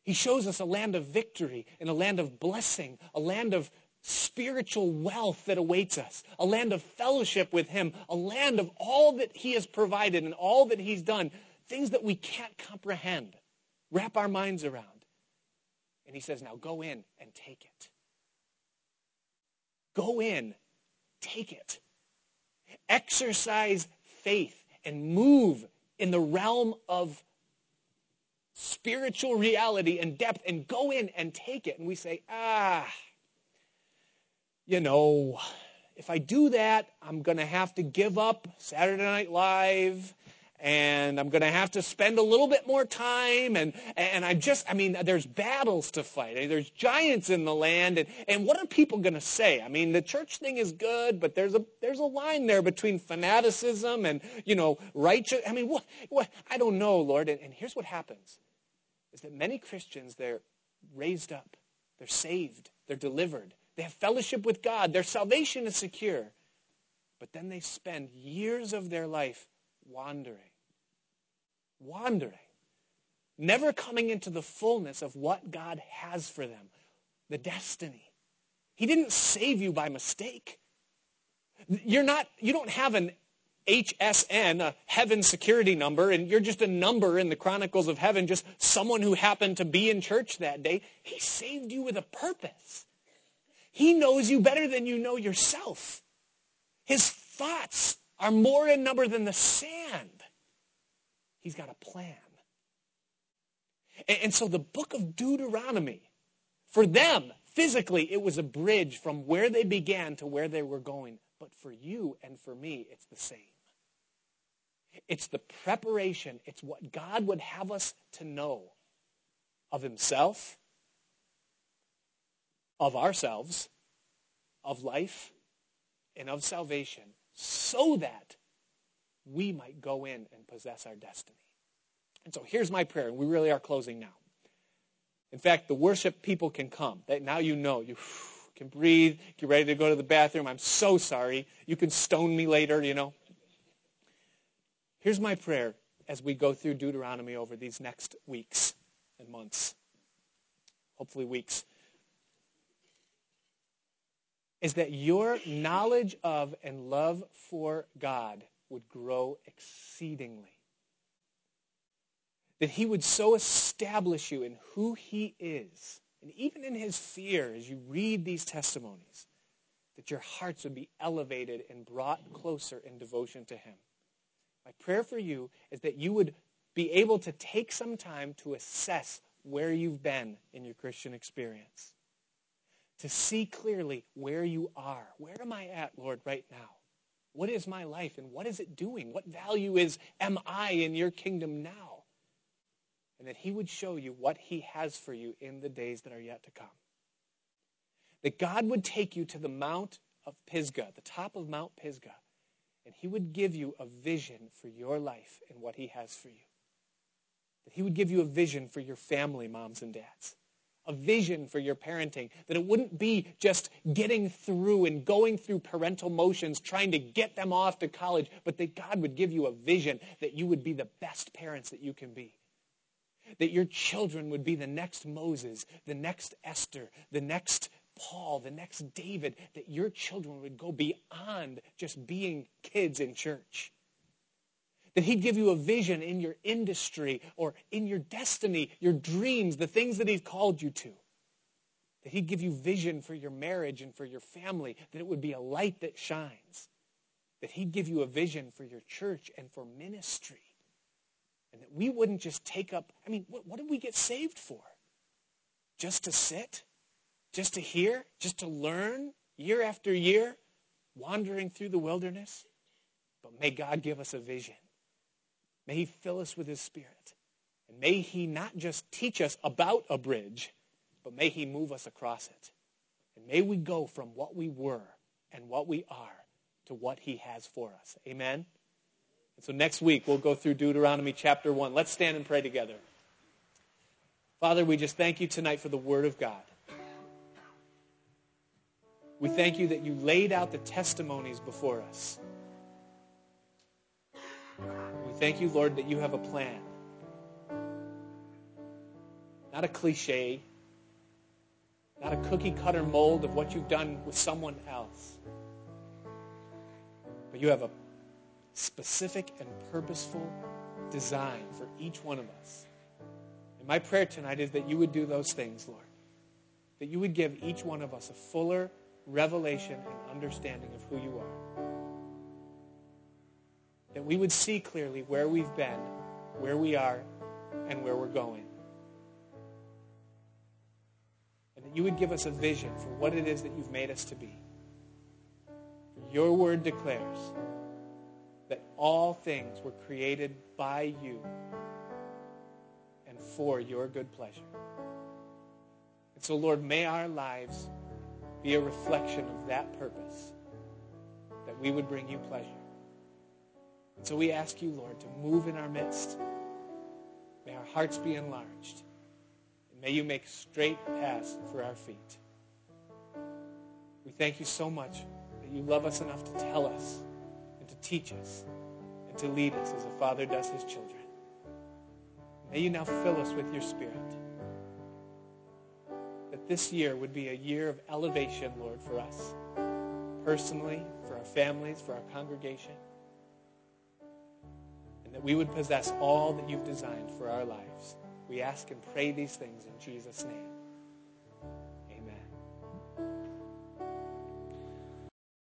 He shows us a land of victory and a land of blessing, a land of spiritual wealth that awaits us, a land of fellowship with him, a land of all that he has provided and all that he's done, things that we can't comprehend, wrap our minds around. And he says, now go in and take it. Go in, take it. Exercise faith and move in the realm of spiritual reality and depth and go in and take it. And we say, ah, you know, if I do that, I'm going to have to give up Saturday Night Live and I'm going to have to spend a little bit more time. And, and I just, I mean, there's battles to fight. There's giants in the land. And, and what are people going to say? I mean, the church thing is good, but there's a, there's a line there between fanaticism and, you know, righteous. I mean, what, what I don't know, Lord. And, and here's what happens is that many Christians, they're raised up. They're saved. They're delivered. They have fellowship with God. Their salvation is secure. But then they spend years of their life wandering. Wandering. Never coming into the fullness of what God has for them, the destiny. He didn't save you by mistake. You're not, you don't have an HSN, a heaven security number, and you're just a number in the Chronicles of Heaven, just someone who happened to be in church that day. He saved you with a purpose. He knows you better than you know yourself. His thoughts are more in number than the sand. He's got a plan. And, and so the book of Deuteronomy, for them, physically, it was a bridge from where they began to where they were going. But for you and for me, it's the same. It's the preparation. It's what God would have us to know of himself, of ourselves, of life, and of salvation so that we might go in and possess our destiny. And so here's my prayer, and we really are closing now. In fact, the worship people can come. That now you know you can breathe, get ready to go to the bathroom. I'm so sorry. You can stone me later, you know. Here's my prayer as we go through Deuteronomy over these next weeks and months. Hopefully weeks is that your knowledge of and love for God would grow exceedingly. That he would so establish you in who he is, and even in his fear as you read these testimonies, that your hearts would be elevated and brought closer in devotion to him. My prayer for you is that you would be able to take some time to assess where you've been in your Christian experience. To see clearly where you are. Where am I at, Lord, right now? What is my life and what is it doing? What value is am I in your kingdom now? And that he would show you what he has for you in the days that are yet to come. That God would take you to the Mount of Pisgah, the top of Mount Pisgah, and he would give you a vision for your life and what he has for you. That he would give you a vision for your family, moms and dads. A vision for your parenting. That it wouldn't be just getting through and going through parental motions, trying to get them off to college, but that God would give you a vision that you would be the best parents that you can be. That your children would be the next Moses, the next Esther, the next Paul, the next David, that your children would go beyond just being kids in church. That He'd give you a vision in your industry or in your destiny, your dreams, the things that He's called you to. That He'd give you vision for your marriage and for your family, that it would be a light that shines. That He'd give you a vision for your church and for ministry. And that we wouldn't just take up, I mean, what, what did we get saved for? Just to sit? just to hear, just to learn year after year, wandering through the wilderness. But may God give us a vision. May He fill us with His Spirit. And may He not just teach us about a bridge, but may He move us across it. And may we go from what we were and what we are to what He has for us. Amen? And so next week we'll go through Deuteronomy chapter 1. Let's stand and pray together. Father, we just thank you tonight for the Word of God. We thank you that you laid out the testimonies before us. Thank you, Lord, that you have a plan. Not a cliche, not a cookie cutter mold of what you've done with someone else. But you have a specific and purposeful design for each one of us. And my prayer tonight is that you would do those things, Lord. That you would give each one of us a fuller revelation and understanding of who you are. That we would see clearly where we've been, where we are, and where we're going. And that you would give us a vision for what it is that you've made us to be. Your word declares that all things were created by you and for your good pleasure. And so, Lord, may our lives be a reflection of that purpose, that we would bring you pleasure. And so we ask you, Lord, to move in our midst. May our hearts be enlarged. And may you make straight paths for our feet. We thank you so much that you love us enough to tell us and to teach us and to lead us as a father does his children. May you now fill us with your spirit That this year would be a year of elevation, Lord, for us, personally, for our families, for our congregation, that we would possess all that you've designed for our lives. We ask and pray these things in Jesus' name.